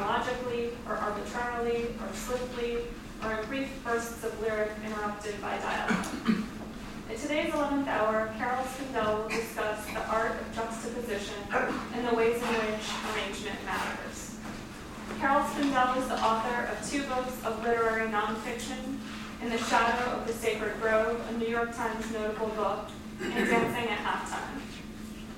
chronologically or arbitrarily or swiftly or in brief bursts of lyric interrupted by dialogue. In today's 11th hour, Carol Spindel will discuss the art of juxtaposition and the ways in which arrangement matters. Carol Spindel is the author of two books of literary nonfiction, In the Shadow of the Sacred Grove, a New York Times notable book, and Dancing at Halftime.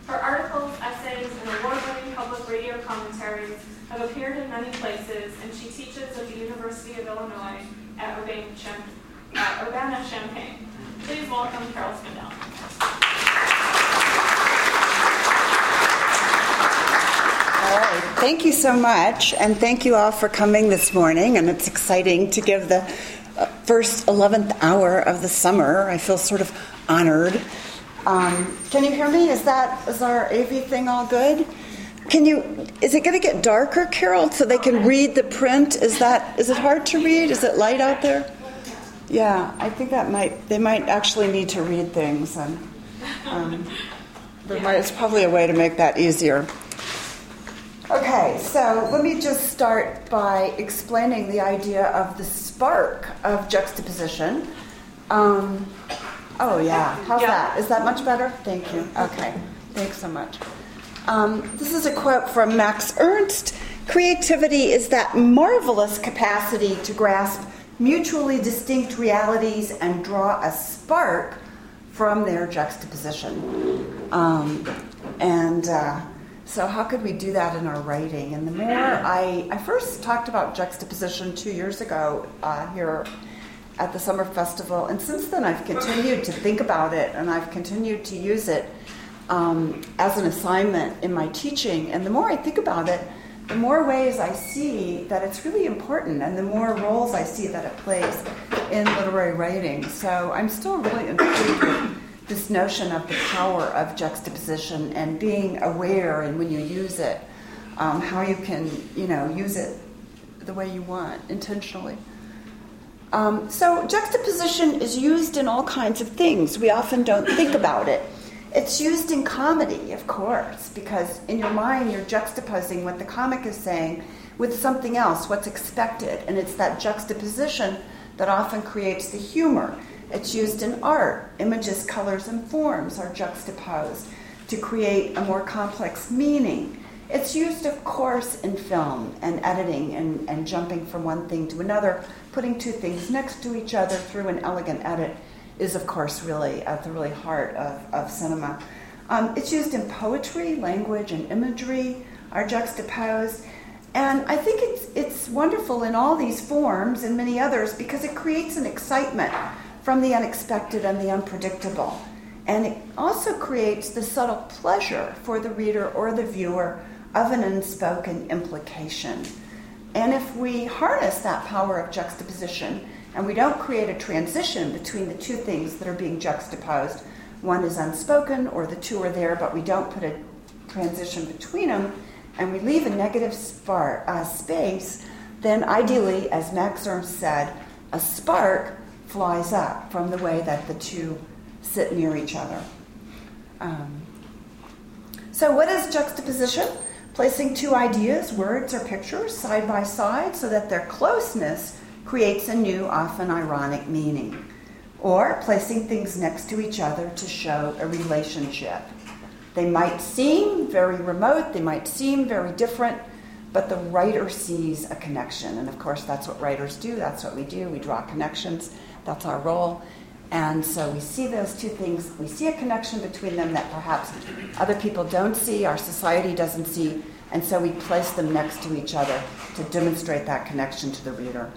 Her articles, essays, and award-winning public radio commentaries have appeared in many places, and she teaches at the University of Illinois at Urbana-Champaign. Please welcome Carol Spindel. Thank you so much, and thank you all for coming this morning. And it's exciting to give the uh, first 11th hour of the summer. I feel sort of honored. Um, can you hear me? Is that is our AV thing all good? Can you? Is it going to get darker, Carol, so they can read the print? Is that? Is it hard to read? Is it light out there? Yeah, I think that might they might actually need to read things, and um, there might, it's probably a way to make that easier. Okay, so let me just start by explaining the idea of the spark of juxtaposition. Um, oh yeah, how's yeah. that? Is that much better? Thank you. Okay, thanks so much. Um, this is a quote from Max Ernst. Creativity is that marvelous capacity to grasp mutually distinct realities and draw a spark from their juxtaposition. Um, and uh, so, how could we do that in our writing? And the more I, I first talked about juxtaposition two years ago uh, here at the Summer Festival, and since then I've continued to think about it and I've continued to use it um, as an assignment in my teaching. And the more I think about it, the more ways I see that it's really important and the more roles I see that it plays in literary writing. So I'm still really intrigued with this notion of the power of juxtaposition and being aware and when you use it, um, how you can, you know, use it the way you want intentionally. Um, so juxtaposition is used in all kinds of things. We often don't think about it. It's used in comedy, of course, because in your mind you're juxtaposing what the comic is saying with something else, what's expected, and it's that juxtaposition that often creates the humor. It's used in art. Images, colors, and forms are juxtaposed to create a more complex meaning. It's used, of course, in film and editing and, and jumping from one thing to another, putting two things next to each other through an elegant edit is, of course, really at the really heart of, of cinema. Um, it's used in poetry, language, and imagery are juxtaposed. And I think it's, it's wonderful in all these forms and many others because it creates an excitement from the unexpected and the unpredictable. And it also creates the subtle pleasure for the reader or the viewer of an unspoken implication. And if we harness that power of juxtaposition and we don't create a transition between the two things that are being juxtaposed. One is unspoken, or the two are there, but we don't put a transition between them, and we leave a negative spark, uh, space, then ideally, as Max Ernst said, a spark flies up from the way that the two sit near each other. Um, so, what is juxtaposition? Placing two ideas, words, or pictures side by side so that their closeness creates a new, often ironic meaning, or placing things next to each other to show a relationship. They might seem very remote, they might seem very different, but the writer sees a connection. And of course, that's what writers do, that's what we do. We draw connections, that's our role. And so we see those two things, we see a connection between them that perhaps other people don't see, our society doesn't see, and so we place them next to each other to demonstrate that connection to the reader.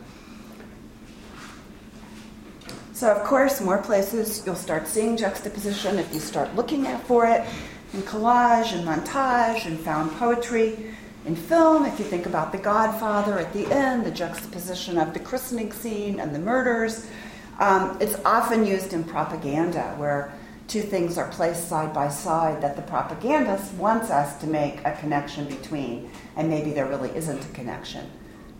So, of course, more places you'll start seeing juxtaposition if you start looking for it in collage and montage and found poetry. In film, if you think about The Godfather at the end, the juxtaposition of the christening scene and the murders, um, it's often used in propaganda where two things are placed side by side that the propagandist wants us to make a connection between, and maybe there really isn't a connection.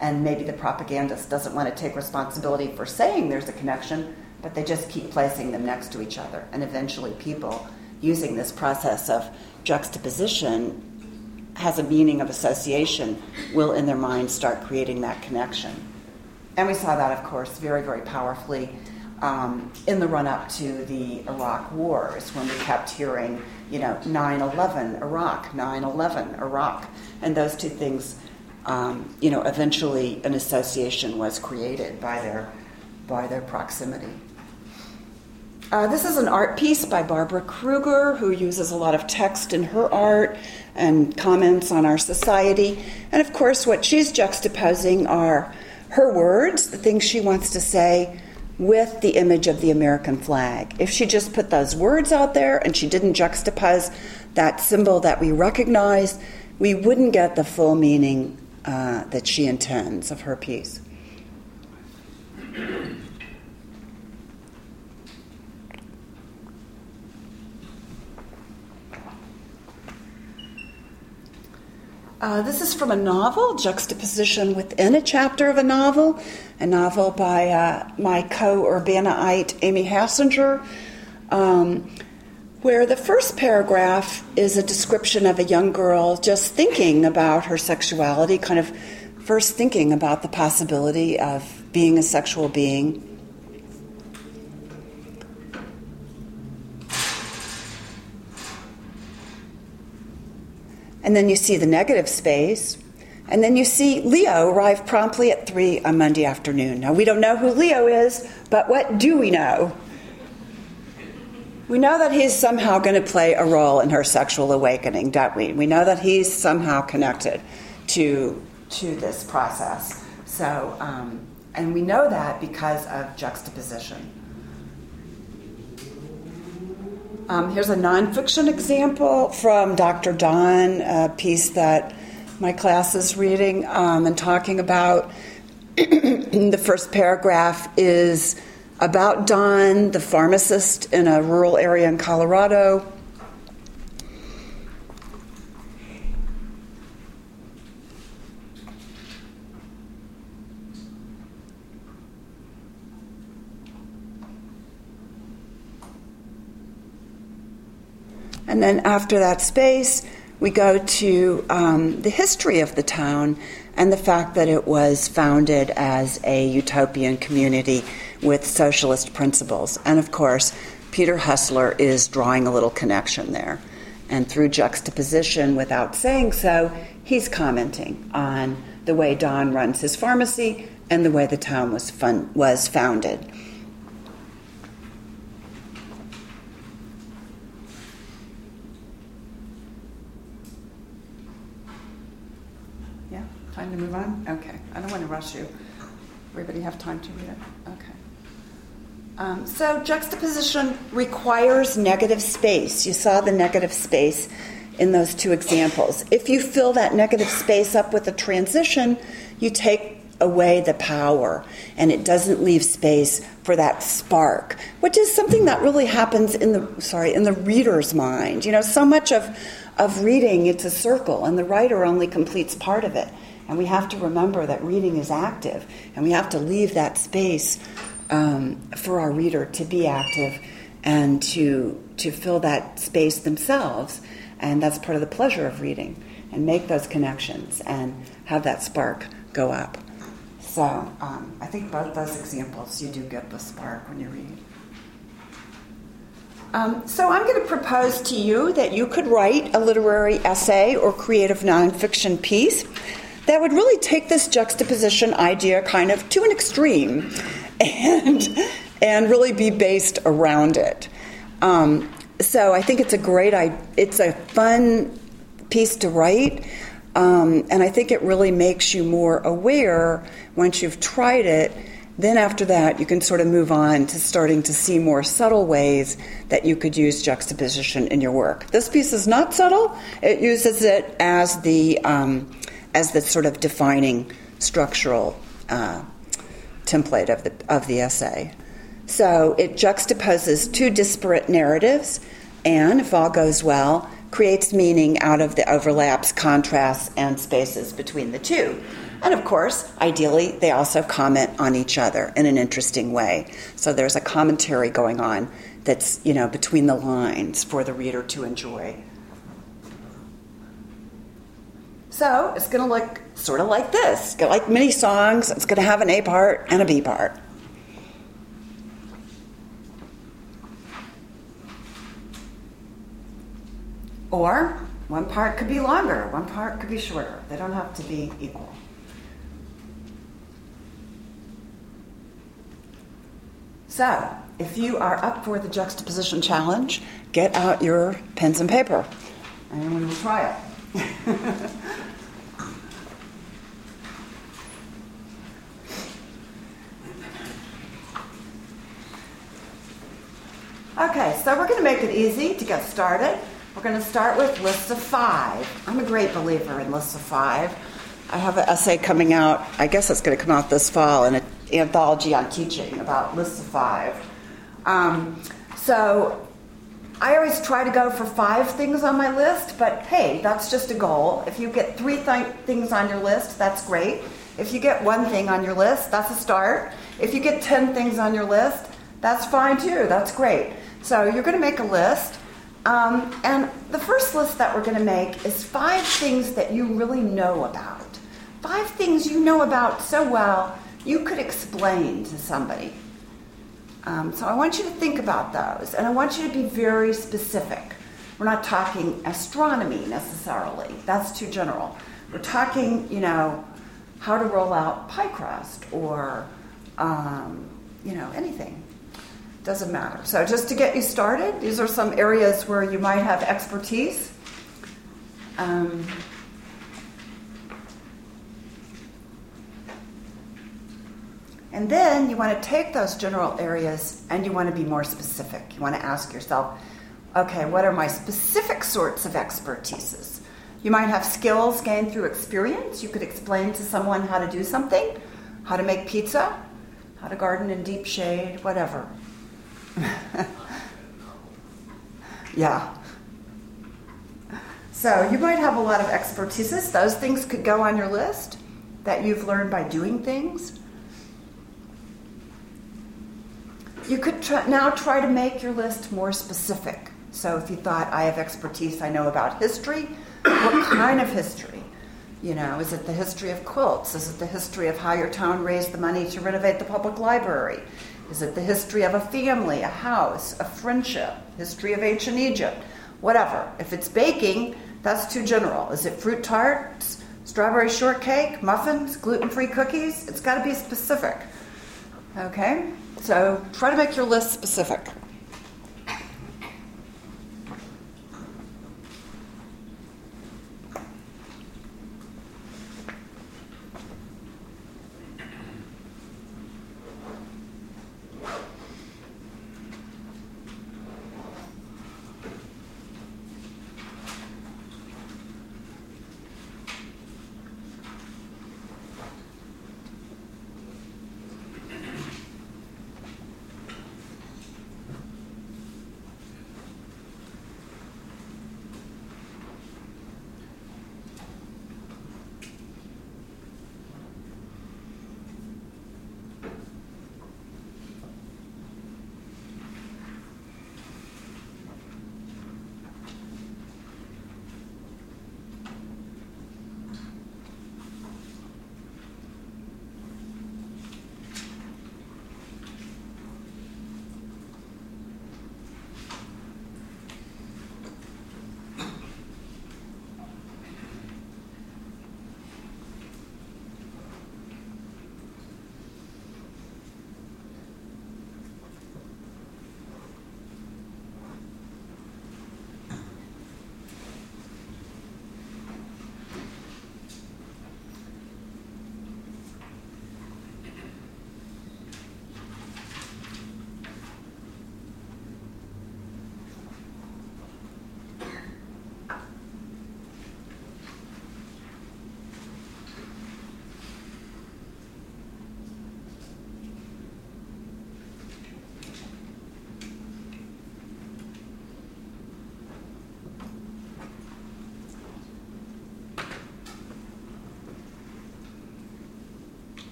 And maybe the propagandist doesn't want to take responsibility for saying there's a connection, but they just keep placing them next to each other. And eventually, people using this process of juxtaposition has a meaning of association will, in their mind, start creating that connection. And we saw that, of course, very, very powerfully um, in the run up to the Iraq wars when we kept hearing, you know, 9 11 Iraq, 9 11 Iraq. And those two things, um, you know, eventually an association was created by their, by their proximity. Uh, this is an art piece by Barbara Kruger, who uses a lot of text in her art and comments on our society. And of course, what she's juxtaposing are her words, the things she wants to say, with the image of the American flag. If she just put those words out there and she didn't juxtapose that symbol that we recognize, we wouldn't get the full meaning uh, that she intends of her piece. Uh, this is from a novel, juxtaposition within a chapter of a novel, a novel by uh, my co Urbanaite Amy Hassinger, um, where the first paragraph is a description of a young girl just thinking about her sexuality, kind of first thinking about the possibility of being a sexual being. And then you see the negative space. And then you see Leo arrive promptly at 3 on Monday afternoon. Now, we don't know who Leo is, but what do we know? We know that he's somehow going to play a role in her sexual awakening, don't we? We know that he's somehow connected to, to this process. So, um, and we know that because of juxtaposition. Um, here's a nonfiction example from Dr. Don, a piece that my class is reading um, and talking about. the first paragraph is about Don, the pharmacist in a rural area in Colorado. And then after that space, we go to um, the history of the town and the fact that it was founded as a utopian community with socialist principles. And of course, Peter Hessler is drawing a little connection there. And through juxtaposition, without saying so, he's commenting on the way Don runs his pharmacy and the way the town was, fun- was founded. Yeah, time to move on? Okay. I don't want to rush you. Everybody have time to read it? Okay. Um, so, juxtaposition requires negative space. You saw the negative space in those two examples. If you fill that negative space up with a transition, you take away the power and it doesn't leave space for that spark which is something that really happens in the sorry in the reader's mind you know so much of of reading it's a circle and the writer only completes part of it and we have to remember that reading is active, and we have to leave that space um, for our reader to be active and to, to fill that space themselves. And that's part of the pleasure of reading, and make those connections and have that spark go up. So um, I think both those examples, you do get the spark when you read. Um, so I'm going to propose to you that you could write a literary essay or creative nonfiction piece that would really take this juxtaposition idea kind of to an extreme and, and really be based around it. Um, so I think it's a great, it's a fun piece to write. Um, and I think it really makes you more aware once you've tried it Then, after that, you can sort of move on to starting to see more subtle ways that you could use juxtaposition in your work. This piece is not subtle, it uses it as the, um, as the sort of defining structural uh, template of the, of the essay. So it juxtaposes two disparate narratives and, if all goes well, creates meaning out of the overlaps, contrasts, and spaces between the two. And of course, ideally, they also comment on each other in an interesting way. So there's a commentary going on that's, you know, between the lines for the reader to enjoy. So it's going to look sort of like this. It's like mini songs. It's going to have an A part and a B part. Or one part could be longer, one part could be shorter. They don't have to be equal. So, if you are up for the juxtaposition challenge, get out your pens and paper and we will try it. Okay, so we're going to make it easy to get started. We're going to start with lists of five. I'm a great believer in lists of five. I have an essay coming out, I guess it's going to come out this fall, in an anthology on teaching about lists of five. Um, so I always try to go for five things on my list, but hey, that's just a goal. If you get three th- things on your list, that's great. If you get one thing on your list, that's a start. If you get 10 things on your list, that's fine too, that's great. So you're going to make a list. Um, and the first list that we're going to make is five things that you really know about. Five things you know about so well you could explain to somebody. Um, so I want you to think about those, and I want you to be very specific. We're not talking astronomy necessarily, that's too general. We're talking, you know, how to roll out pie crust or, um, you know, anything. Doesn't matter. So, just to get you started, these are some areas where you might have expertise. Um, And then you want to take those general areas and you want to be more specific. You want to ask yourself, okay, what are my specific sorts of expertises? You might have skills gained through experience. You could explain to someone how to do something, how to make pizza, how to garden in deep shade, whatever. yeah. So you might have a lot of expertises. Those things could go on your list that you've learned by doing things. You could try, now try to make your list more specific. So if you thought, I have expertise, I know about history, what kind of history? You know, is it the history of quilts? Is it the history of how your town raised the money to renovate the public library? Is it the history of a family, a house, a friendship, history of ancient Egypt? Whatever. If it's baking, that's too general. Is it fruit tarts, strawberry shortcake, muffins, gluten free cookies? It's got to be specific. Okay? So try to make your list specific.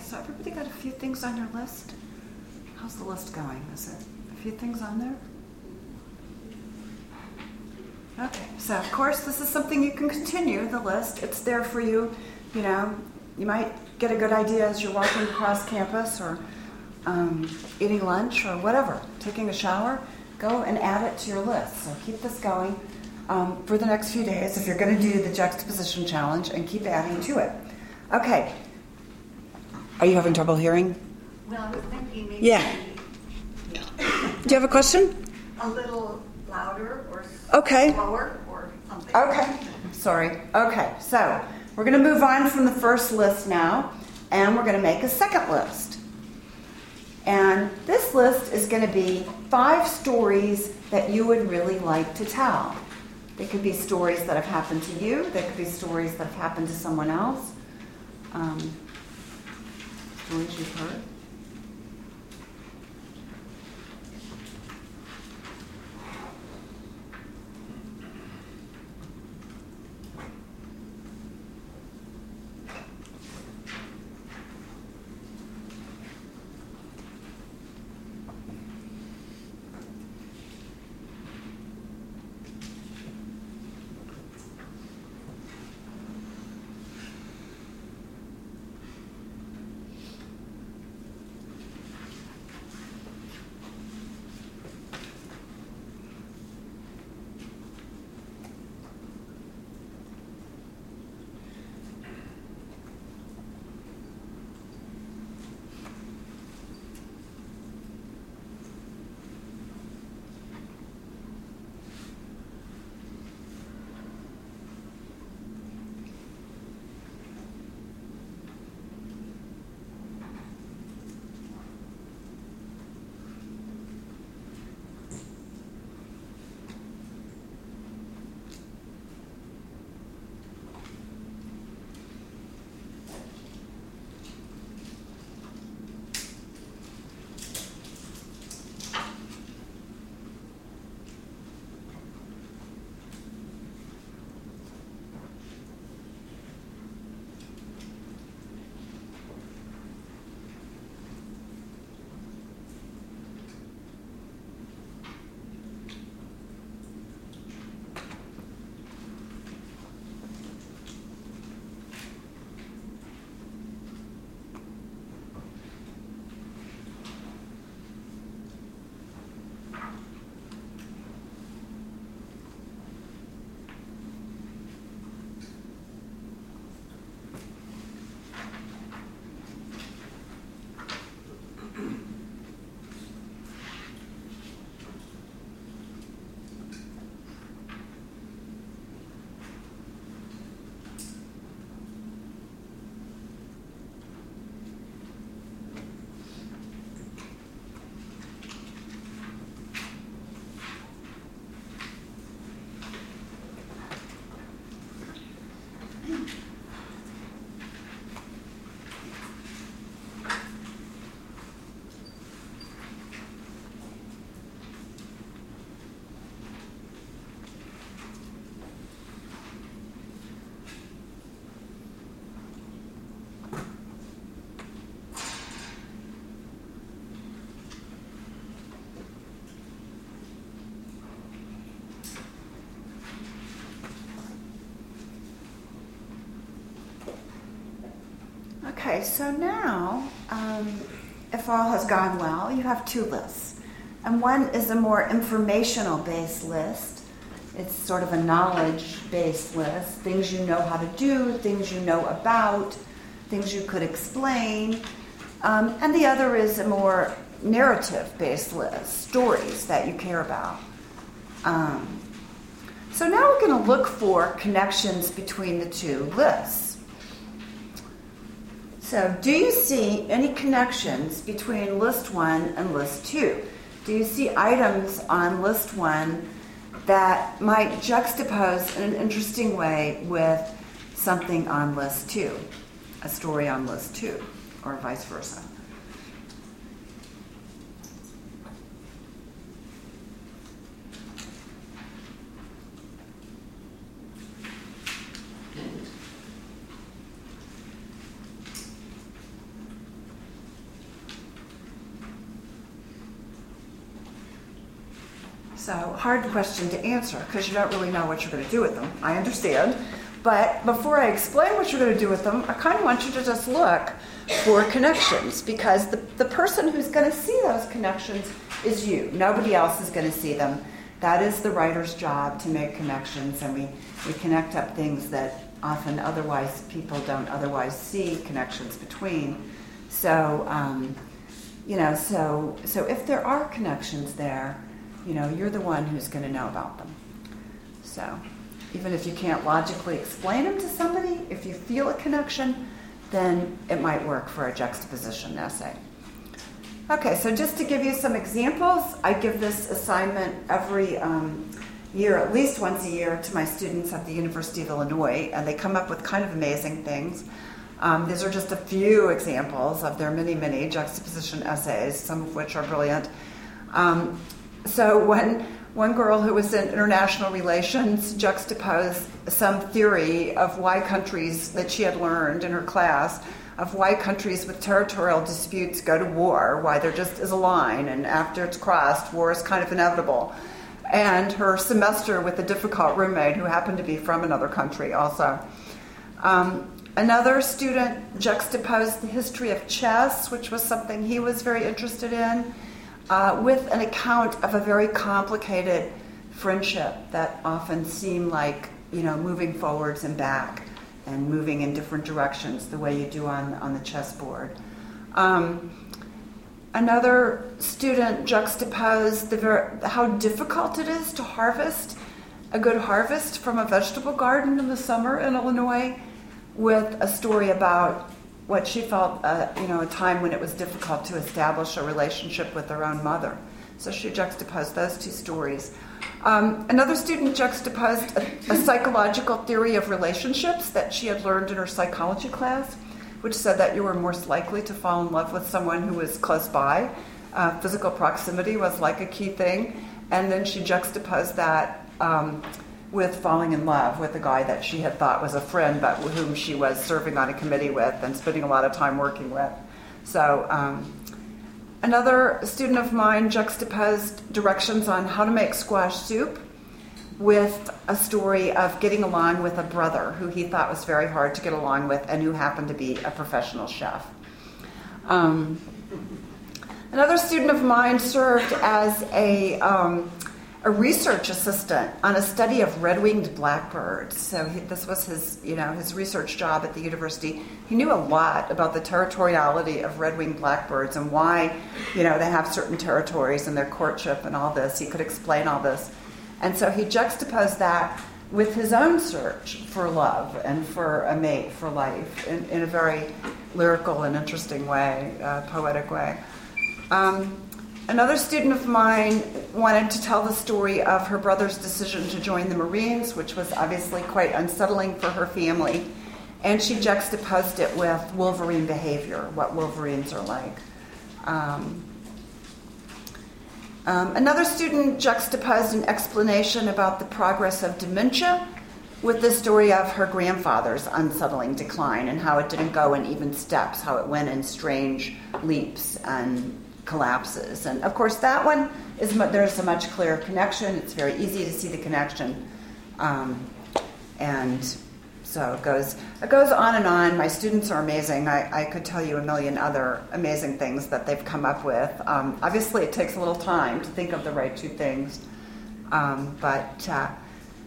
So everybody got a few things on your list? How's the list going? Is it a few things on there? Okay, so of course, this is something you can continue the list. It's there for you. You know, you might get a good idea as you're walking across campus or um, eating lunch or whatever, taking a shower. Go and add it to your list. So keep this going um, for the next few days if you're going to do the juxtaposition challenge and keep adding to it. Okay. Are you having trouble hearing? Well, I was thinking maybe Yeah. Do you have a question? a little louder or Okay. slower or something. Okay. Sorry. Okay. So we're going to move on from the first list now, and we're going to make a second list. And this list is going to be five stories that you would really like to tell. They could be stories that have happened to you. They could be stories that have happened to someone else. Um, stories you've heard. Okay, so now, um, if all has gone well, you have two lists. And one is a more informational based list. It's sort of a knowledge based list things you know how to do, things you know about, things you could explain. Um, and the other is a more narrative based list, stories that you care about. Um, so now we're going to look for connections between the two lists. So, do you see any connections between list one and list two? Do you see items on list one that might juxtapose in an interesting way with something on list two, a story on list two, or vice versa? So, hard question to answer because you don't really know what you're going to do with them. I understand. But before I explain what you're going to do with them, I kind of want you to just look for connections because the, the person who's going to see those connections is you. Nobody else is going to see them. That is the writer's job to make connections, and we, we connect up things that often otherwise people don't otherwise see connections between. So, um, you know, so so if there are connections there, you know, you're the one who's going to know about them. So, even if you can't logically explain them to somebody, if you feel a connection, then it might work for a juxtaposition essay. Okay, so just to give you some examples, I give this assignment every um, year, at least once a year, to my students at the University of Illinois, and they come up with kind of amazing things. Um, these are just a few examples of their many, many juxtaposition essays, some of which are brilliant. Um, so when one girl who was in international relations juxtaposed some theory of why countries that she had learned in her class of why countries with territorial disputes go to war, why there just is a line, and after it's crossed, war is kind of inevitable. And her semester with a difficult roommate who happened to be from another country also. Um, another student juxtaposed the history of chess, which was something he was very interested in, uh, with an account of a very complicated friendship that often seemed like, you know, moving forwards and back and moving in different directions the way you do on, on the chessboard. Um, another student juxtaposed the ver- how difficult it is to harvest a good harvest from a vegetable garden in the summer in Illinois with a story about what she felt, uh, you know, a time when it was difficult to establish a relationship with her own mother. So she juxtaposed those two stories. Um, another student juxtaposed a, a, psychological theory of relationships that she had learned in her psychology class, which said that you were most likely to fall in love with someone who was close by. Uh, physical proximity was like a key thing. And then she juxtaposed that um, with falling in love with a guy that she had thought was a friend, but whom she was serving on a committee with and spending a lot of time working with. So um, Another student of mine juxtaposed directions on how to make squash soup with a story of getting along with a brother who he thought was very hard to get along with and who happened to be a professional chef. Um, another student of mine served as a um, a research assistant on a study of red-winged blackbirds. So he, this was his, you know, his research job at the university. He knew a lot about the territoriality of red-winged blackbirds and why, you know, they have certain territories and their courtship and all this. He could explain all this, and so he juxtaposed that with his own search for love and for a mate for life in, in a very lyrical and interesting way, uh, poetic way. Um, Another student of mine wanted to tell the story of her brother's decision to join the Marines, which was obviously quite unsettling for her family. And she juxtaposed it with Wolverine behavior, what Wolverines are like. Um, um, another student juxtaposed an explanation about the progress of dementia with the story of her grandfather's unsettling decline and how it didn't go in even steps, how it went in strange leaps and collapses. And of course, that one is there's a much clearer connection. It's very easy to see the connection, um, and so it goes it goes on and on. My students are amazing. I, I could tell you a million other amazing things that they've come up with. Um, obviously, it takes a little time to think of the right two things, um, but. Uh,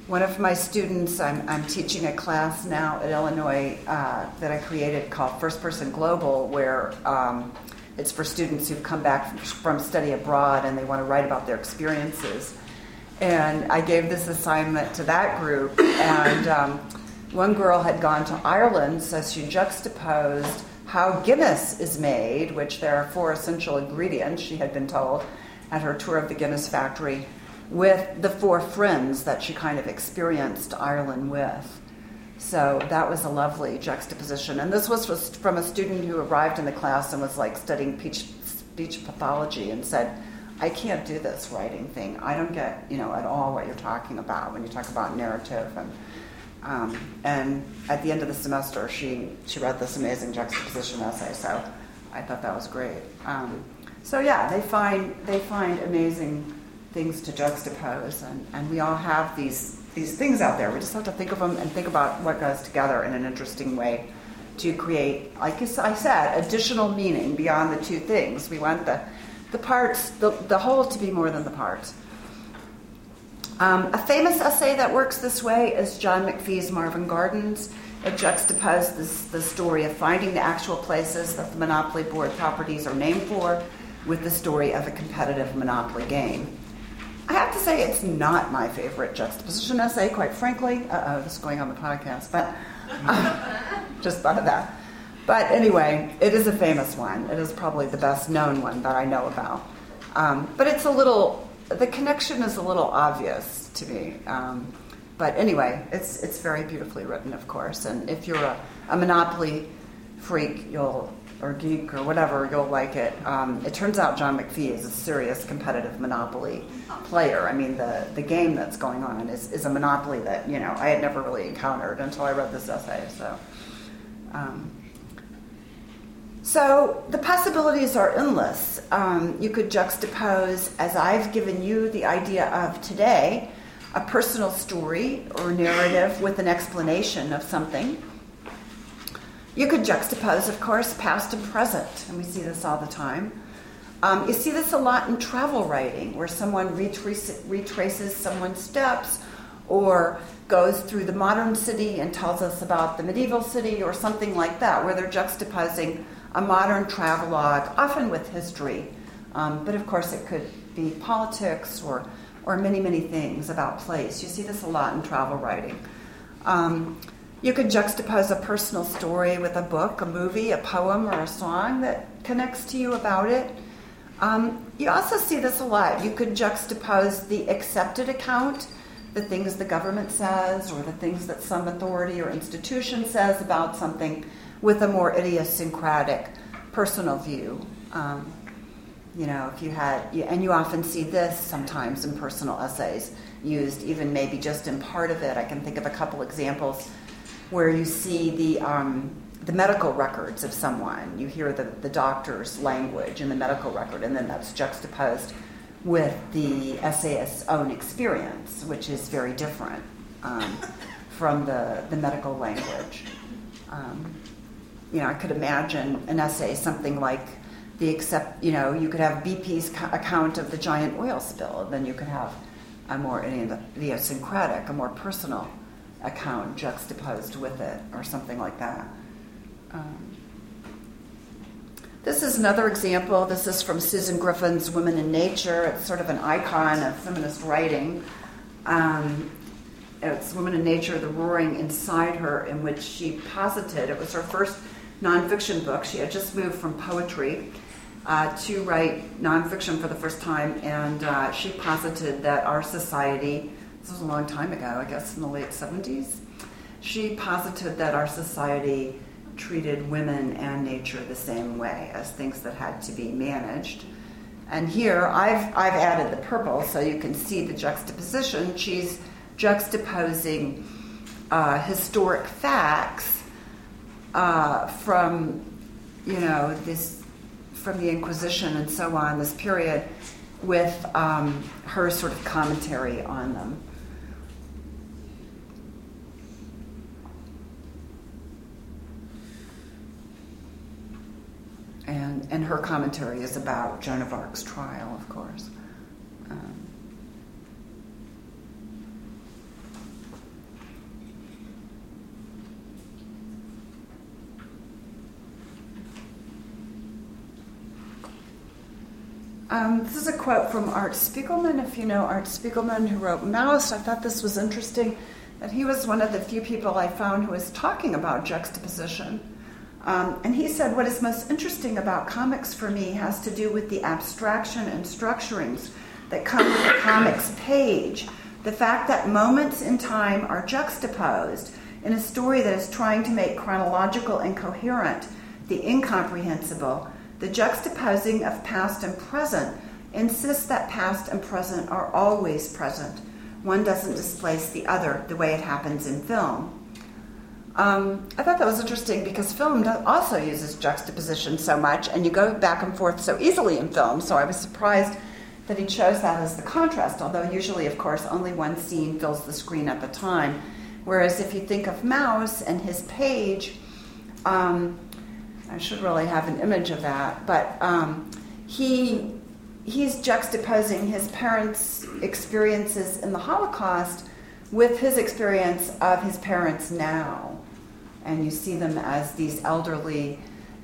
one of my students, I'm, I'm, teaching a class now at Illinois uh, that I created called First Person Global, where um, it's for students who've come back from study abroad and they want to write about their experiences. And I gave this assignment to that group, and um, one girl had gone to Ireland, so she juxtaposed how Guinness is made, which there are four essential ingredients, she had been told at her tour of the Guinness factory, with the four friends that she kind of experienced Ireland with. So that was a lovely juxtaposition. And this was from a student who arrived in the class and was like studying speech, pathology and said, I can't do this writing thing. I don't get, you know, at all what you're talking about when you talk about narrative. And, um, and at the end of the semester, she, she read this amazing juxtaposition essay. So I thought that was great. Um, so yeah, they find, they find amazing things to juxtapose, and, and we all have these these things out there. We just have to think of them and think about what goes together in an interesting way to create, like I said, additional meaning beyond the two things. We want the the parts, the, the whole to be more than the parts. Um, a famous essay that works this way is John McPhee's Marvin Gardens. It juxtaposes the story of finding the actual places that the Monopoly Board properties are named for with the story of a competitive Monopoly game. I have to say, it's not my favorite juxtaposition essay, quite frankly. Uh oh, this is going on the podcast, but uh, just thought of that. But anyway, it is a famous one. It is probably the best known one that I know about. Um, but it's a little, the connection is a little obvious to me. Um, but anyway, it's, it's very beautifully written, of course. And if you're a, a Monopoly freak, you'll or geek or whatever, you'll like it. Um, it turns out John McPhee is a serious competitive Monopoly player. I mean, the, the game that's going on is, is a Monopoly that, you know, I had never really encountered until I read this essay. So, um, so the possibilities are endless. Um, you could juxtapose, as I've given you the idea of today, a personal story or narrative with an explanation of something. You could juxtapose, of course, past and present, and we see this all the time. Um, you see this a lot in travel writing, where someone retrace, retraces someone's steps or goes through the modern city and tells us about the medieval city or something like that, where they're juxtaposing a modern travelogue, often with history. Um, but of course, it could be politics or, or many, many things about place. You see this a lot in travel writing. Um, you could juxtapose a personal story with a book, a movie, a poem, or a song that connects to you about it. Um, you also see this a lot. You could juxtapose the accepted account, the things the government says, or the things that some authority or institution says about something, with a more idiosyncratic personal view. Um, you know, if you had, and you often see this sometimes in personal essays used, even maybe just in part of it. I can think of a couple examples where you see the um, the medical records of someone. You hear the, the doctor's language in the medical record, and then that's juxtaposed with the essayist's own experience, which is very different um, from the, the medical language. Um, you know, I could imagine an essay something like the accept. You know, you could have BP's account of the giant oil spill, and then you could have a more idiosyncratic, a more personal account juxtaposed with it, or something like that. Um, this is another example. This is from Susan Griffin's Women in Nature. It's sort of an icon of feminist writing. Um, it's Women in Nature, The Roaring Inside Her, in which she posited, it was her first nonfiction book. She had just moved from poetry uh, to write nonfiction for the first time, and uh, she posited that our society this was a long time ago, I guess in the late 70s, she posited that our society treated women and nature the same way as things that had to be managed. And here I've, I've added the purple so you can see the juxtaposition. She's juxtaposing uh, historic facts uh, from, you know, this, from the Inquisition and so on, this period, with um, her sort of commentary on them. And, and her commentary is about Joan of Arc's trial, of course. Um, Um, this is a quote from Art Spiegelman. If you know Art Spiegelman, who wrote Maus, I thought this was interesting that he was one of the few people I found who was talking about juxtaposition um, and he said, What is most interesting about comics for me has to do with the abstraction and structurings that come with the comics page. The fact that moments in time are juxtaposed in a story that is trying to make chronological and coherent the incomprehensible, the juxtaposing of past and present insists that past and present are always present. One doesn't displace the other the way it happens in film. Um, I thought that was interesting because film also uses juxtaposition so much, and you go back and forth so easily in film. So I was surprised that he chose that as the contrast, although usually, of course, only one scene fills the screen at the time. Whereas if you think of Maus and his page, um, I should really have an image of that, but um, he he's juxtaposing his parents' experiences in the Holocaust with his experience of his parents now. And you see them as these elderly,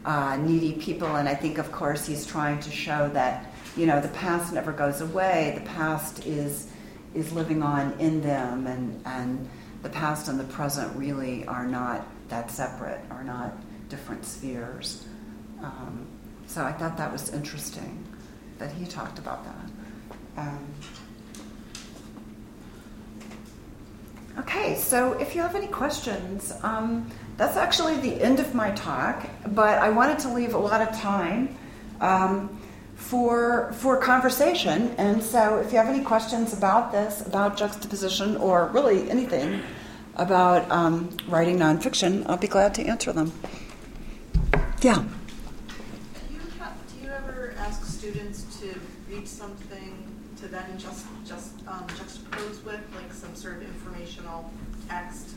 uh, needy people. And I think, of course, he's trying to show that, you know, the past never goes away. The past is, is living on in them. And, and the past and the present really are not that separate, are not different spheres. Um, so I thought that was interesting that he talked about that. Um, okay, so if you have any questions, um, that's actually the end of my talk, but I wanted to leave a lot of time um, for, for conversation. And so if you have any questions about this, about juxtaposition, or really anything about um, writing nonfiction, I'll be glad to answer them. Yeah. Do you, have, do you ever ask students to read something to then just just um, juxtapose with, like some sort of informational text?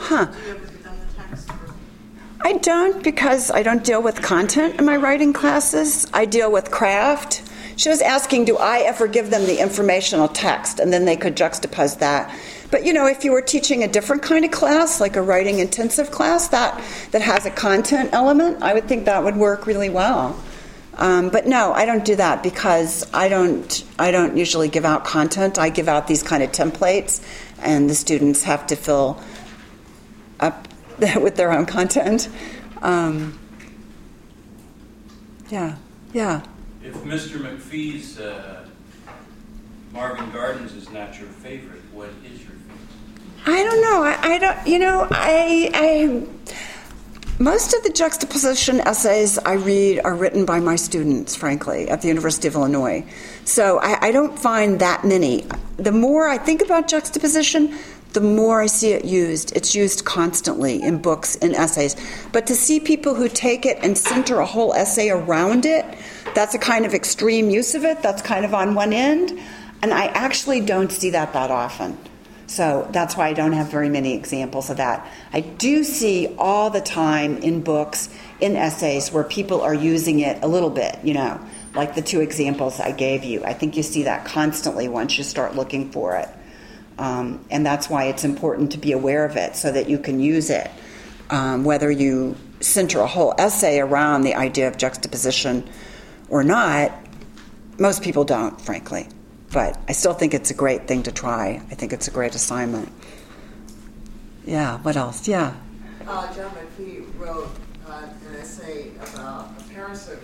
Huh. I don't because I don't deal with content in my writing classes. I deal with craft. She was asking, do I ever give them the informational text? And then they could juxtapose that. But you know, if you were teaching a different kind of class, like a writing intensive class that, that has a content element, I would think that would work really well. Um, but no, I don't do that because I don't. I don't usually give out content. I give out these kind of templates, and the students have to fill up with their own content. Um, yeah, yeah. If Mr. McPhee's uh, Marvin Gardens is not your favorite, what is your favorite? I don't know. I, I don't. You know, I. I most of the juxtaposition essays I read are written by my students, frankly, at the University of Illinois. So I, I, don't find that many. The more I think about juxtaposition, the more I see it used. It's used constantly in books and essays. But to see people who take it and center a whole essay around it, that's a kind of extreme use of it. That's kind of on one end. And I actually don't see that that often. So that's why I don't have very many examples of that. I do see all the time in books, in essays, where people are using it a little bit, you know, like the two examples I gave you. I think you see that constantly once you start looking for it. Um, and that's why it's important to be aware of it so that you can use it. Um, whether you center a whole essay around the idea of juxtaposition or not, most people don't, frankly. But I still think it's a great thing to try. I think it's a great assignment. Yeah, what else? Yeah. Uh, John McPhee wrote uh, an essay about a parachute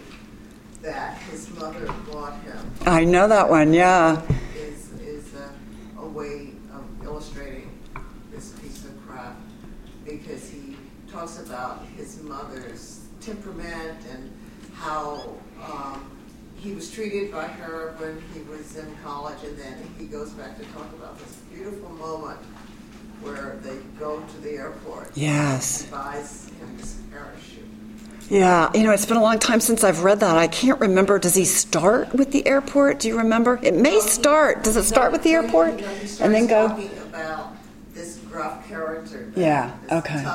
that his mother bought him. I know that one, yeah. Is, is a, a way of illustrating this piece of craft because he talks about his mother's temperament and how um, he was treated by her when he was in college, and then he goes back to talk about this beautiful moment where they go to the airport. Yes. And buys him this parachute. Yeah, you know, it's been a long time since I've read that. I can't remember. Does he start with the airport? Do you remember? It may start. Does it start with the airport and then go? Talking about this gruff character. Yeah, okay.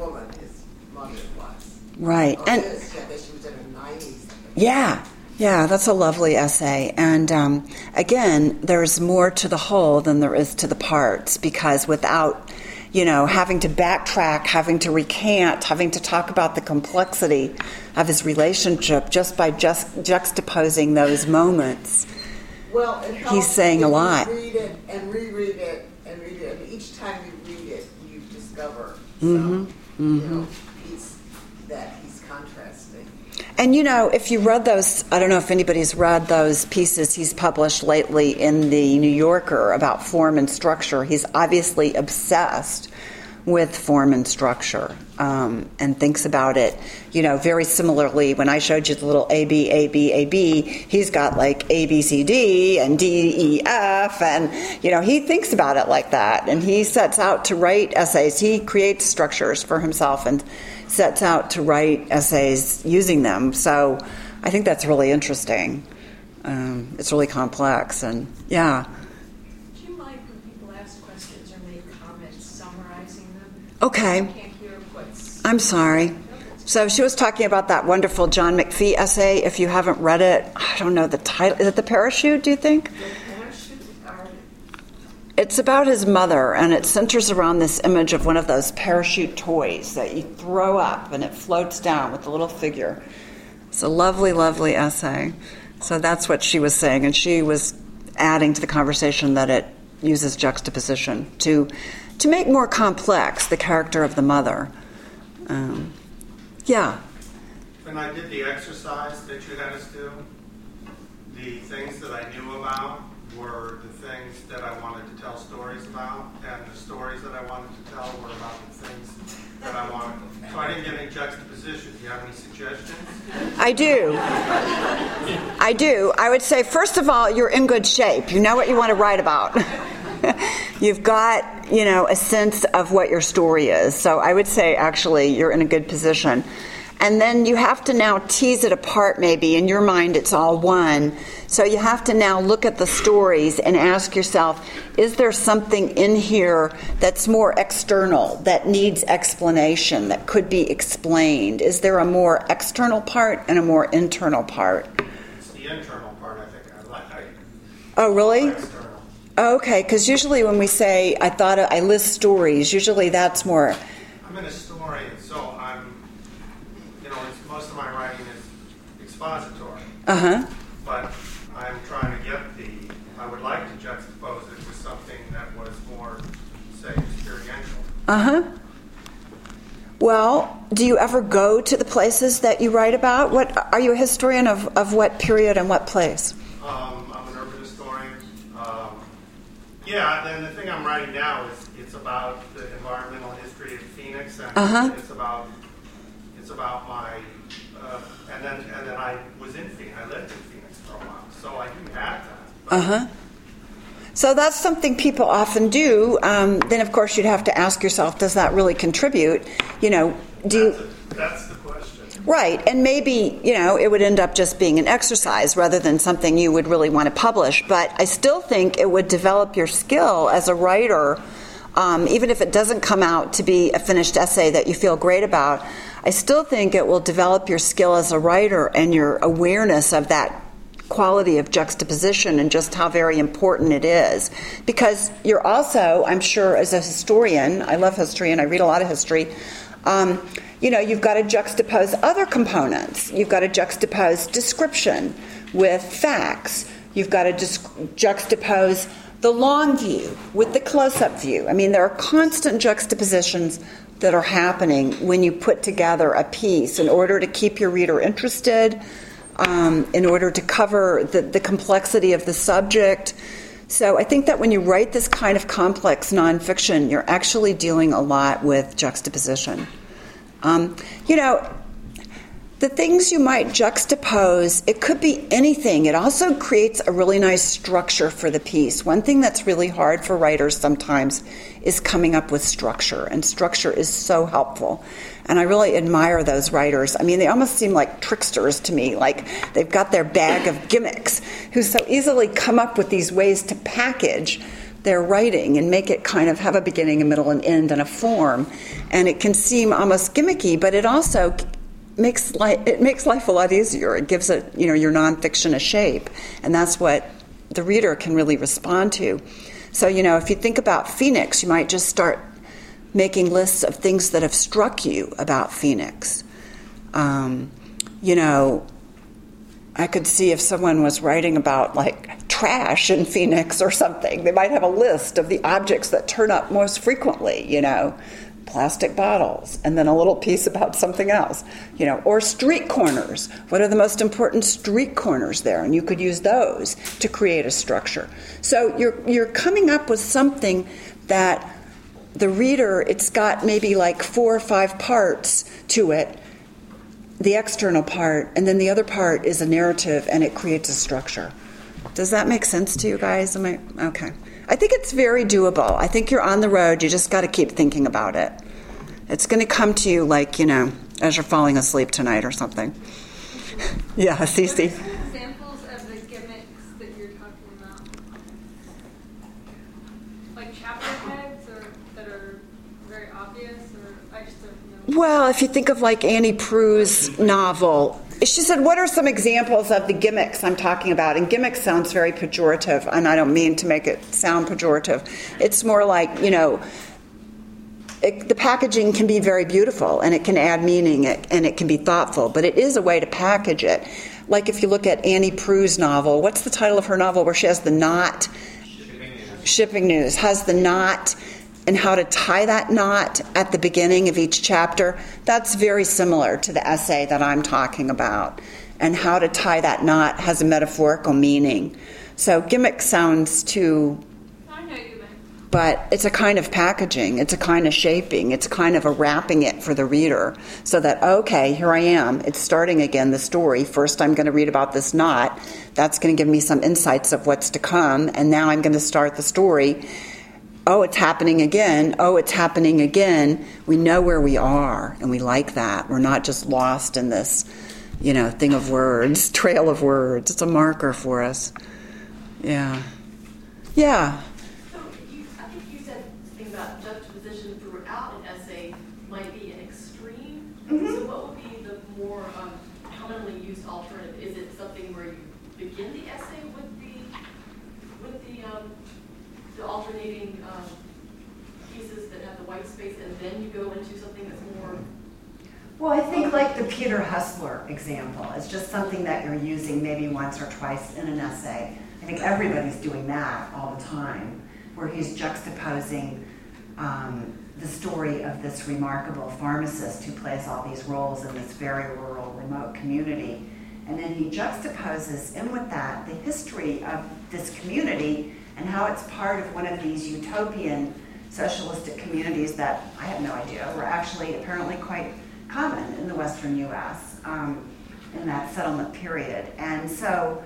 Woman his mother was. Right, and yeah, that she was in her nineties. yeah, yeah, that's a lovely essay. And um, again, there's more to the whole than there is to the parts because without, you know, having to backtrack, having to recant, having to talk about the complexity of his relationship just by just juxtaposing those moments. Well, He's saying a lot. Read it and reread it and read it. And each time you read it, you discover Mm-hmm. Some, you know, piece that he's contrasting. And you know, if you read those, I don't know if anybody's read those pieces he's published lately in the New Yorker about form and structure. He's obviously obsessed with form and structure um, and thinks about it, you know, very similarly. When I showed you the little A, B, A, B, A, B, he's got like A, B, C, D and D, E, F, and, you know, he thinks about it like that. And he sets out to write essays. He creates structures for himself and sets out to write essays using them. So I think that's really interesting. Um, it's really complex, and yeah. Do you mind when people ask questions or make comments summarizing them? Okay. I can't hear what's. I'm sorry. So she was talking about that wonderful John McPhee essay. If you haven't read it, I don't know the title. Is it The Parachute, do you think? The parachute are It's about his mother, and it centers around this image of one of those parachute toys that you throw up and it floats down with a little figure. It's a lovely, lovely essay. So that's what she was saying, and she was adding to the conversation that it uses juxtaposition to to make more complex the character of the mother. Um, yeah. When I did the exercise that you had us do, the things that I knew about were the things that I wanted to tell stories about, and the stories that I wanted to tell were about the things that I wanted. So I didn't get any juxtaposition. Do you have any suggestions? I do. I do. I would say, first of all, you're in good shape. You know what you want to write about. You've got, you know, a sense of what your story is. So I would say, actually, you're in a good position. And then you have to now tease it apart, maybe. In your mind, it's all one. So you have to now look at the stories and ask yourself is there something in here that's more external, that needs explanation, that could be explained? Is there a more external part and a more internal part? It's the internal part, I think. I like I, Oh, really? Okay, because usually when we say I thought I list stories, usually that's more. I'm an historian, so I'm, you know, it's, most of my writing is expository. Uh huh. but I'm trying to get the, I would like to juxtapose it with something that was more, say, experiential. Uh huh. Well, do you ever go to the places that you write about? What are you a historian of, of what period and what place? Um, I'm an urban historian. Um, yeah, then the thing I'm writing now is, it's about the environmental history of Phoenix, and Uh-huh. it's about, it's about my, uh, and then, and then I was in Phoenix, I lived in Phoenix for a while, so I do have that. Uh huh. So that's something people often do. Um, then, of course, you'd have to ask yourself, does that really contribute? You know, do you. A- that's. Right, and maybe, you know, it would end up just being an exercise rather than something you would really want to publish. But I still think it would develop your skill as a writer, um, even if it doesn't come out to be a finished essay that you feel great about. I still think it will develop your skill as a writer and your awareness of that quality of juxtaposition and just how very important it is. Because you're also, I'm sure, as a historian, I love history and I read a lot of history. Um, you know, you've got to juxtapose other components. You've got to juxtapose description with facts. You've got to juxtapose the long view with the close up view. I mean, there are constant juxtapositions that are happening when you put together a piece in order to keep your reader interested, um, in order to cover the, the complexity of the subject. So I think that when you write this kind of complex nonfiction, you're actually dealing a lot with juxtaposition. Um, you know, the things you might juxtapose, it could be anything. It also creates a really nice structure for the piece. One thing that's really hard for writers sometimes is coming up with structure, and structure is so helpful. And I really admire those writers. I mean, they almost seem like tricksters to me, like they've got their bag of gimmicks, who so easily come up with these ways to package their writing and make it kind of have a beginning, a middle, an end, and a form. And it can seem almost gimmicky, but it also makes life it makes life a lot easier. It gives it you know your nonfiction a shape, and that's what the reader can really respond to. So you know if you think about Phoenix, you might just start making lists of things that have struck you about Phoenix. Um, you know, I could see if someone was writing about like trash in Phoenix or something, they might have a list of the objects that turn up most frequently, you know, plastic bottles, and then a little piece about something else, you know, or street corners. What are the most important street corners there? And you could use those to create a structure. So you're you're coming up with something that the reader, it's got maybe like four or five parts to it the external part, and then the other part is a narrative and it creates a structure. Does that make sense to you guys? Am I okay? I think it's very doable. I think you're on the road. You just got to keep thinking about it. It's going to come to you like you know as you're falling asleep tonight or something. yeah, Cece. Examples of the gimmick obvious, or I just don't know? Well, if you think of like Annie Proulx's novel, she said, What are some examples of the gimmicks I'm talking about? And gimmick sounds very pejorative, and I don't mean to make it sound pejorative. It's more like, you know, it, the packaging can be very beautiful and it can add meaning and it can be thoughtful, but it is a way to package it. Like if you look at Annie Proulx's novel, what's the title of her novel where she has the knot? Shipping news. Shipping News has the knot and how to tie that knot at the beginning of each chapter. That's very similar to the essay that I'm talking about. And how to tie that knot has a metaphorical meaning. So gimmick sounds too I know you meant. but it's a kind of packaging, it's a kind of shaping, it's kind of a wrapping it for the reader so that, okay, here I am, it's starting again, the story. First, I'm going to read about this knot. That's going to give me some insights of what's to come, and now I'm going to start the story. Oh, it's happening again. Oh, it's happening again. We know where we are, and we like that. We're not just lost in this, you know, thing of words, trail of words. It's a marker for us. Yeah. Yeah. So you, I think you said something about juxtaposition throughout an essay might be an extreme. So what would be the more um, commonly used alternative? Is it something where you begin the essay with the, with the, um, the alternating, um, pieces that have the white space and then you go into something that's more Well, I think like the Peter Hessler example is just something that you're using maybe once or twice in an essay. I think everybody's doing that all the time, where he's juxtaposing um, the story of this remarkable pharmacist who plays all these roles in this very rural, remote community. And then he juxtaposes in with that the history of this community and how it's part of one of these utopian socialistic communities that I had no idea were actually apparently quite common in the western US um, in that settlement period. And so,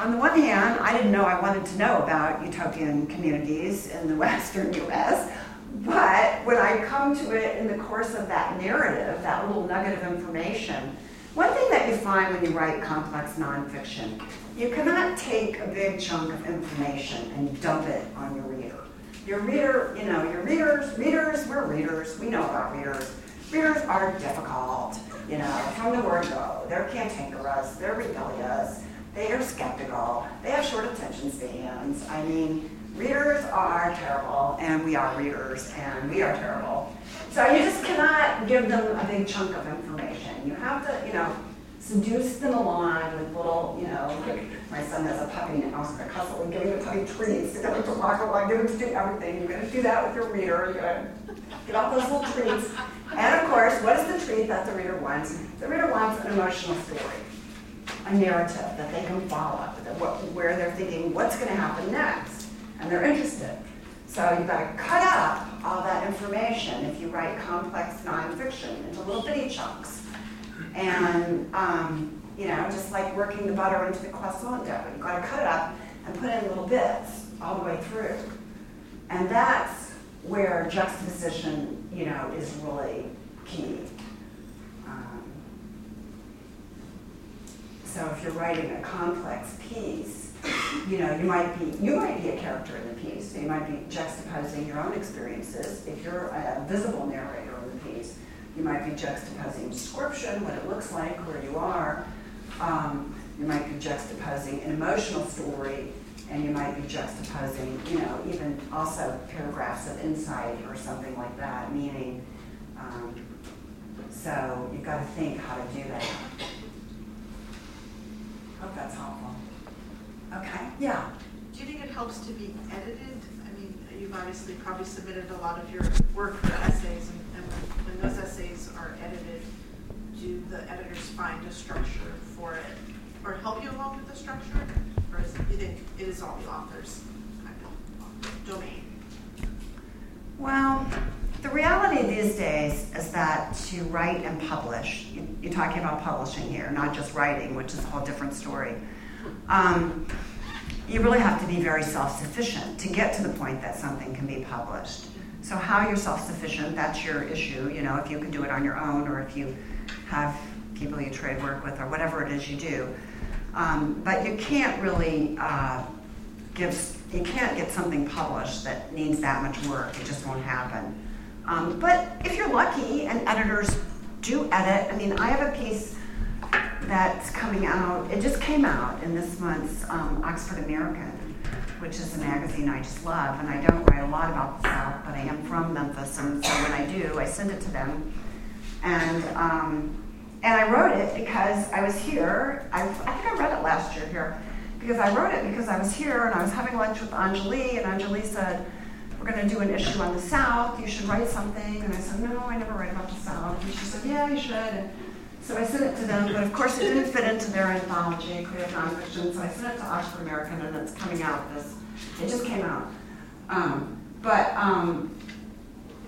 on the one hand, I didn't know I wanted to know about utopian communities in the western US, but when I come to it in the course of that narrative, that little nugget of information, one thing that you find when you write complex nonfiction, you cannot take a big chunk of information and dump it on your. Your reader, you know, your readers, readers, we're readers, we know about readers. Readers are difficult, you know, from the word go. They're cantankerous, they're rebellious, they are skeptical, they have short attention spans. I mean, readers are terrible, and we are readers, and we are terrible. So you just cannot give them a big chunk of information. You have to, you know, seduce them along with little, you know, my son has a puppy now, and I constantly giving the puppy treats to get him to walk along, get him to do everything. You're gonna do that with your reader. You're gonna get all those little treats. And of course, what is the treat that the reader wants? The reader wants an emotional story, a narrative that they can follow, that what, where they're thinking, what's gonna happen next? And they're interested. So you've got to cut up all that information if you write complex nonfiction into little bitty chunks. And, um, you know, just like working the butter into the croissant dough, you've got to cut it up and put in little bits all the way through. And that's where juxtaposition, you know, is really key. Um, so if you're writing a complex piece, you know, you might be you might be a character in the piece. So you might be juxtaposing your own experiences. If you're a visible narrator you might be juxtaposing description, what it looks like, where you are. Um, you might be juxtaposing an emotional story, and you might be juxtaposing, you know, even also paragraphs of insight or something like that, meaning. Um, so you've got to think how to do that. Hope that's helpful. Okay, yeah. Do you think it helps to be edited? I mean, you've obviously probably submitted a lot of your work for essays, and when those essays are edited, do the editors find a structure for it, or help you along with the structure? Or is, you think it is all the author's kind of domain? Well, the reality these days is that to write and publish, you- you're talking about publishing here, not just writing, which is a whole different story. Um, you really have to be very self sufficient to get to the point that something can be published. So, how you're self sufficient, that's your issue. You know, if you can do it on your own or if you have people you trade work with or whatever it is you do. Um, but you can't really uh, give you can't get something published that needs that much work. It just won't happen. Um, but if you're lucky, and editors do edit, I mean, I have a piece that's coming out. It just came out in this month's um, Oxford American, which is a magazine I just love. And I don't write a lot about the South, but I am from Memphis, and so when I do, I send it to them. And um, and I wrote it because I was here. I, I think I read it last year here because I wrote it because I was here and I was having lunch with Anjali, and Anjali said, We're going to do an issue on the South. You should write something. And I said, No, I never write about the South. And she said, Yeah, you should. And so I sent it to them, but of course it didn't fit into their anthology, Creative Nonfiction. So I sent it to Oxford American, and it's coming out this. It just came out. Um, but um,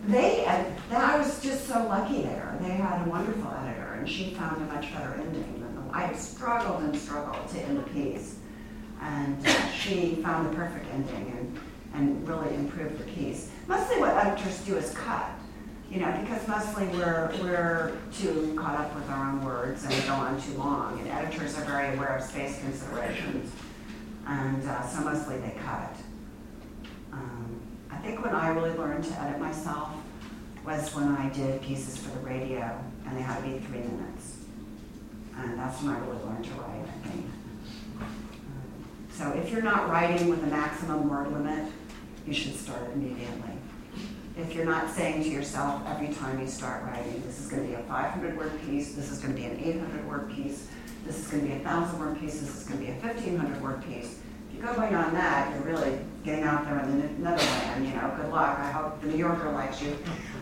they, I was just so lucky there. They had a wonderful editor, and she found a much better ending than the. I struggled and struggled to end the piece and she found the perfect ending and, and really improved the piece. Mostly what editors do is cut, you know, because mostly we're, we're too caught up with our own words and go on too long, and editors are very aware of space considerations, and uh, so mostly they cut. Um, I think when I really learned to edit myself was when I did pieces for the radio, and they had to be three minutes. And that's when I really learned to write, I think. So if you're not writing with a maximum word limit, you should start immediately. If you're not saying to yourself every time you start writing, this is going to be a 500 word piece, this is going to be an 800 word piece, this is going to be a 1,000 word piece, this is going to be a 1,500 word piece. If you go beyond that, you're really getting out there in the Netherlands. You know, good luck. I hope the New Yorker likes you.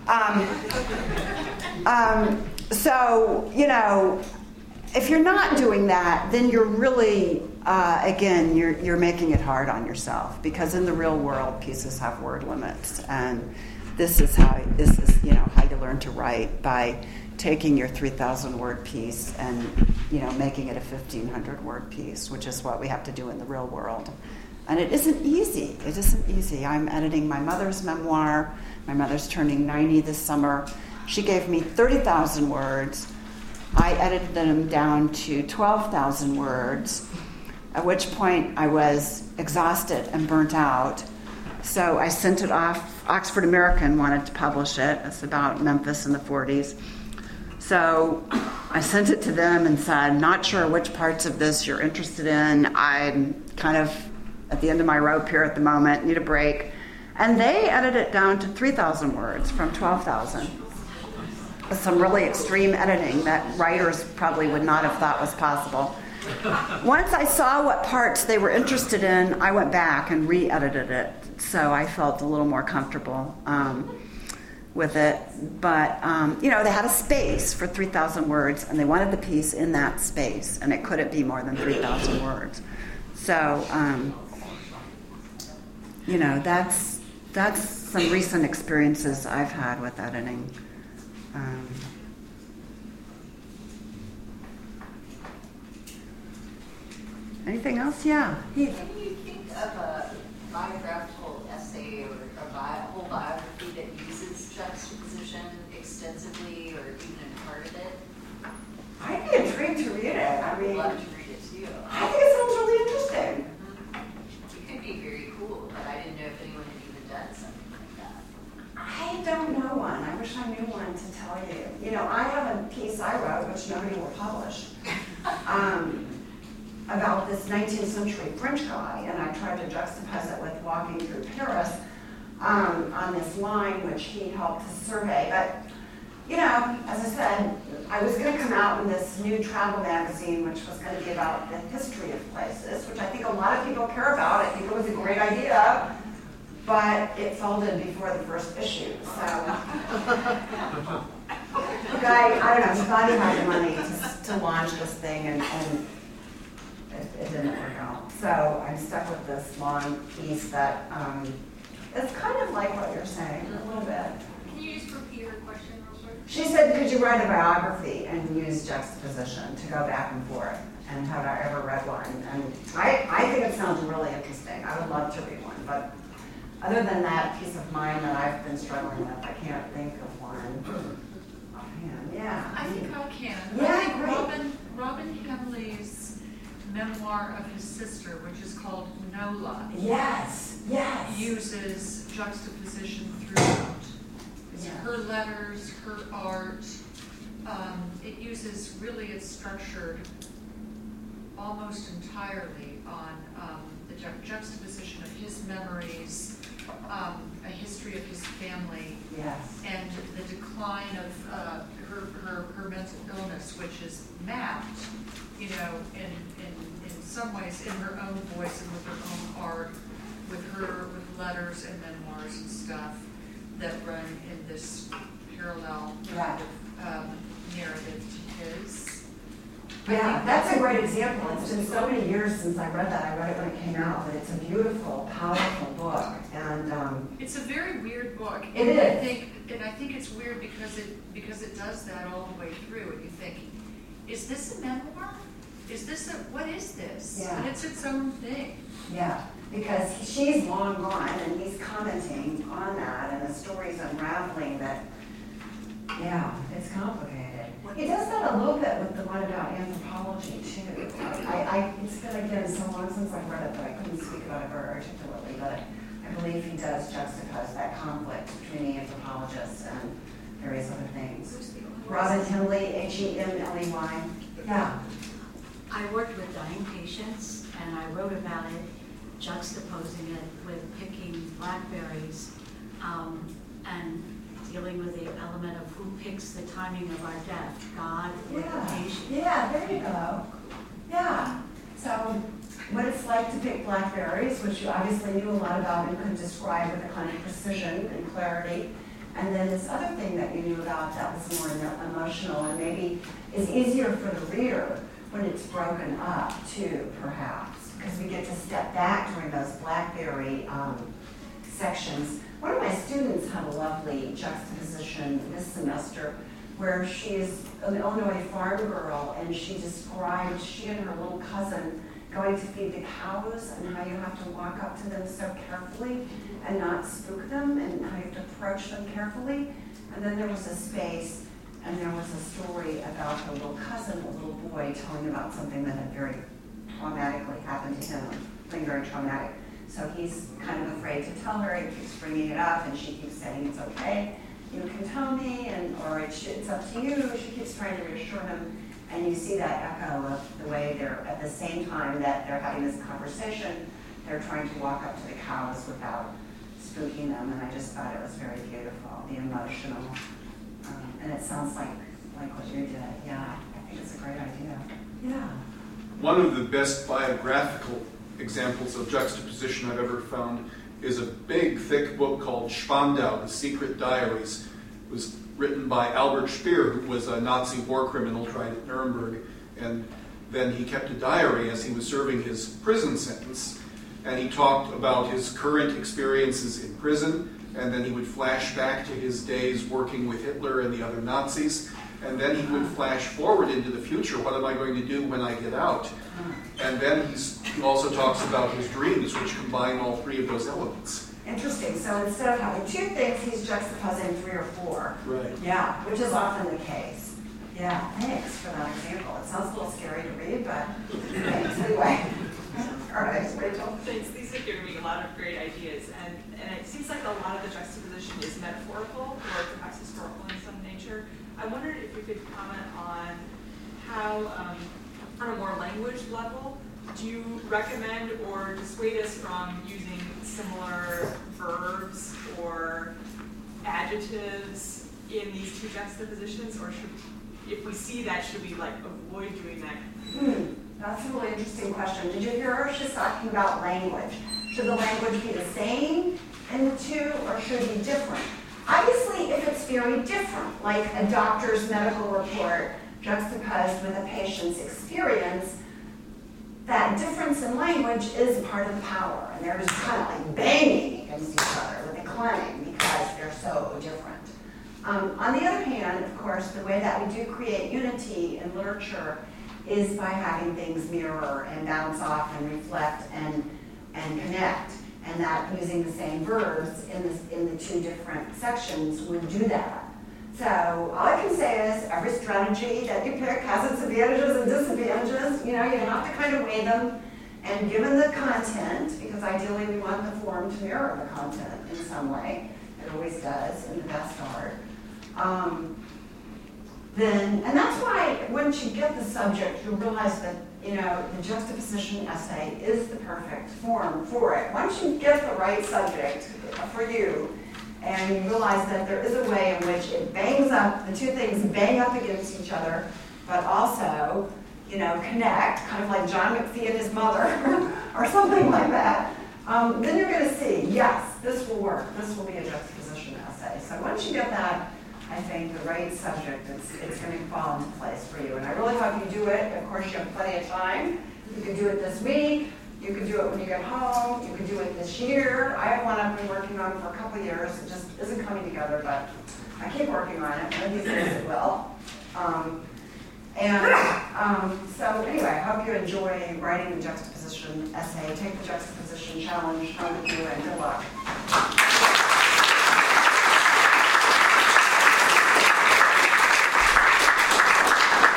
Um, um, so, you know, if you're not doing that, then you're really, uh, again, you're, you're making it hard on yourself because in the real world, pieces have word limits. And this is how, this is, you know, how you learn to write by taking your 3,000 word piece and, you know, making it a 1,500 word piece, which is what we have to do in the real world. And it isn't easy. It isn't easy. I'm editing my mother's memoir. My mother's turning 90 this summer. She gave me 30,000 words I edited them down to 12,000 words, at which point I was exhausted and burnt out. So I sent it off. Oxford American wanted to publish it. It's about Memphis in the 40s. So I sent it to them and said, Not sure which parts of this you're interested in. I'm kind of at the end of my rope here at the moment, need a break. And they edited it down to 3,000 words from 12,000 some really extreme editing that writers probably would not have thought was possible. Once I saw what parts they were interested in, I went back and re edited it. So I felt a little more comfortable um, with it. But, um, you know, they had a space for 3,000 words, and they wanted the piece in that space, and it couldn't be more than 3,000 words. So, um, you know, that's, that's some recent experiences I've had with editing. Um, anything else? Yeah. Heath. Biographical essay or a bi- whole biography that uses juxtaposition extensively or even in part of it? I'd be intrigued to read it. I mean, I'd love to read it too. I think it sounds really interesting. Mm-hmm. It could be very cool, but I didn't know if anyone had even done something like that. I don't know one. I wish I knew one to tell you. You know, I have a piece I wrote, which nobody will publish, um, about this 19th century French guy, and I tried to juxtapose it with walking through Paris um, on this line which he helped to survey. But, you know, as I said, I was going to come out in this new travel magazine, which was going to be about the history of places, which I think a lot of people care about. I think it was a great idea but it folded before the first issue. So, the guy, I don't know, thought had the money to, to launch this thing, and, and it, it, didn't work out. So I'm stuck with this long piece that um, it's kind of like what you're saying a little bit. Can you just repeat her question real quick? She said, could you write a biography and use juxtaposition to go back and forth? And have I ever read one? And I, I think it sounds really interesting. I would love to read one, but other than that piece of mind that I've been struggling with, I can't think of one. Offhand, yeah. I think I can. Yeah, I think. Robin, Robin Hemley's memoir of his sister, which is called Nola. Yes, yes. Uses juxtaposition throughout. It's Yeah. her letters, her art. Um, it uses really, it's structured almost entirely on um, the ju- juxtaposition of his memories, um, a history of his family, Yes. and the decline of uh, her, her, her mental illness, which is mapped, you know, in, in, in some ways in her own voice and with her own art, with her, with letters and memoirs and stuff that run in this parallel kind of um, narrative to his. Yeah, that's a great example. It's been so many years since I read that. I read it when it came out, but it's a beautiful, powerful book. And um, It's a very weird book. It and I think, and I think it's weird because it, because it does that all the way through, and you think, is this a memoir? Is this a, what is this? Yeah. And it's its own thing. yeah, because he- she's long gone and he's commenting on that and the story's unraveling that, yeah, it's complicated. He does that a little bit with the one about anthropology too. I, I, it's been again so long since I've read it that I couldn't speak about it very articulately, but I believe he does juxtapose that conflict between the anthropologists and various other things. Robin Hemley, H-E-M-L-E-Y. Yeah. I worked with dying patients, and I wrote about it, juxtaposing it with picking blackberries, um, and dealing with the element of who picks the timing of our death, God or the Yeah, patient. yeah, there you go. Yeah, so what it's like to pick blackberries, which you obviously knew a lot about and could describe with a kind of precision and clarity. And then this other thing that you knew about that was more emotional and maybe is easier for the reader when it's broken up too, perhaps. Because we get to step back during those blackberry um, sections. One of my students had a lovely juxtaposition this semester where she is an Illinois farm girl and she described she and her little cousin going to feed the cows and how you have to walk up to them so carefully and not spook them and how you have to approach them carefully. And then there was a space and there was a story about her little cousin, a little boy, telling about something that had very traumatically happened to him, something very traumatic. So he's kind of afraid to tell her, he keeps bringing it up, and she keeps saying, it's okay, you can tell me, and, or it's, it's up to you. She keeps trying to reassure him, and you see that echo of the way they're, at the same time that they're having this conversation, they're trying to walk up to the cows without spooking them, and I just thought it was very beautiful, the emotional. Um, and it sounds like, like what you did, yeah, I think it's a great idea. Yeah. One of the best biographical examples of juxtaposition I've ever found is a big, thick book called Spandau, The Secret Diaries. It was written by Albert Speer, who was a Nazi war criminal tried at Nuremberg. And then he kept a diary as he was serving his prison sentence. And he talked about his current experiences in prison. And then he would flash back to his days working with Hitler and the other Nazis. And then he would flash forward into the future. What am I going to do when I get out? And then he's, he also talks about his dreams, which combine all three of those elements. Interesting. So instead of having two things, he's juxtaposing three or four. Right. Yeah, which is often the case. Yeah, thanks for that example. It sounds a little scary to read, but thanks anyway. All right, Rachel. Thanks, these have given me a lot of great ideas, and, and it seems like a lot of the juxtaposition is metaphorical or perhaps historical in some nature. I wondered if you could comment on how, um, on a more language level, do you recommend or dissuade us from using similar verbs or adjectives in these two juxtapositions, or should, if we see that, should we like avoid doing that? That's a really interesting question. Did you hear her? She's talking about language. Should the language be the same in the two, or should it be different? Obviously, if it's very different, like a doctor's medical report juxtaposed with a patient's experience, that difference in language is part of the power. And they're just kind of like banging against each other with a claim because they're so different. Um, on the other hand, of course, the way that we do create unity in literature is by having things mirror and bounce off and reflect and, and connect. And that using the same verbs in the, in the two different sections would do that. So all I can say is every strategy that you pick has its advantages and disadvantages. You know, you have to kind of weigh them. And given the content, because ideally we want the form to mirror the content in some way, it always does in the best art. Um, then, and that's why once you get the subject, you realize that, you know, the juxtaposition essay is the perfect form for it. Once you get the right subject for you, and you realize that there is a way in which it bangs up, the two things bang up against each other, but also, you know, connect, kind of like John McPhee and his mother, or something like that, um, then you're going to see, yes, this will work. This will be a juxtaposition essay. So once you get that, I think the right subject, it's, it's going to fall into place for you. And I really hope you do it. Of course, you have plenty of time. You can do it this week. You can do it when you get home. You can do it this year. I have one I've been working on for a couple of years. It just isn't coming together, but I keep working on it. One of these days it will. Um, and um, so anyway, I hope you enjoy writing the juxtaposition essay. Take the juxtaposition challenge. Hope you do, and good luck.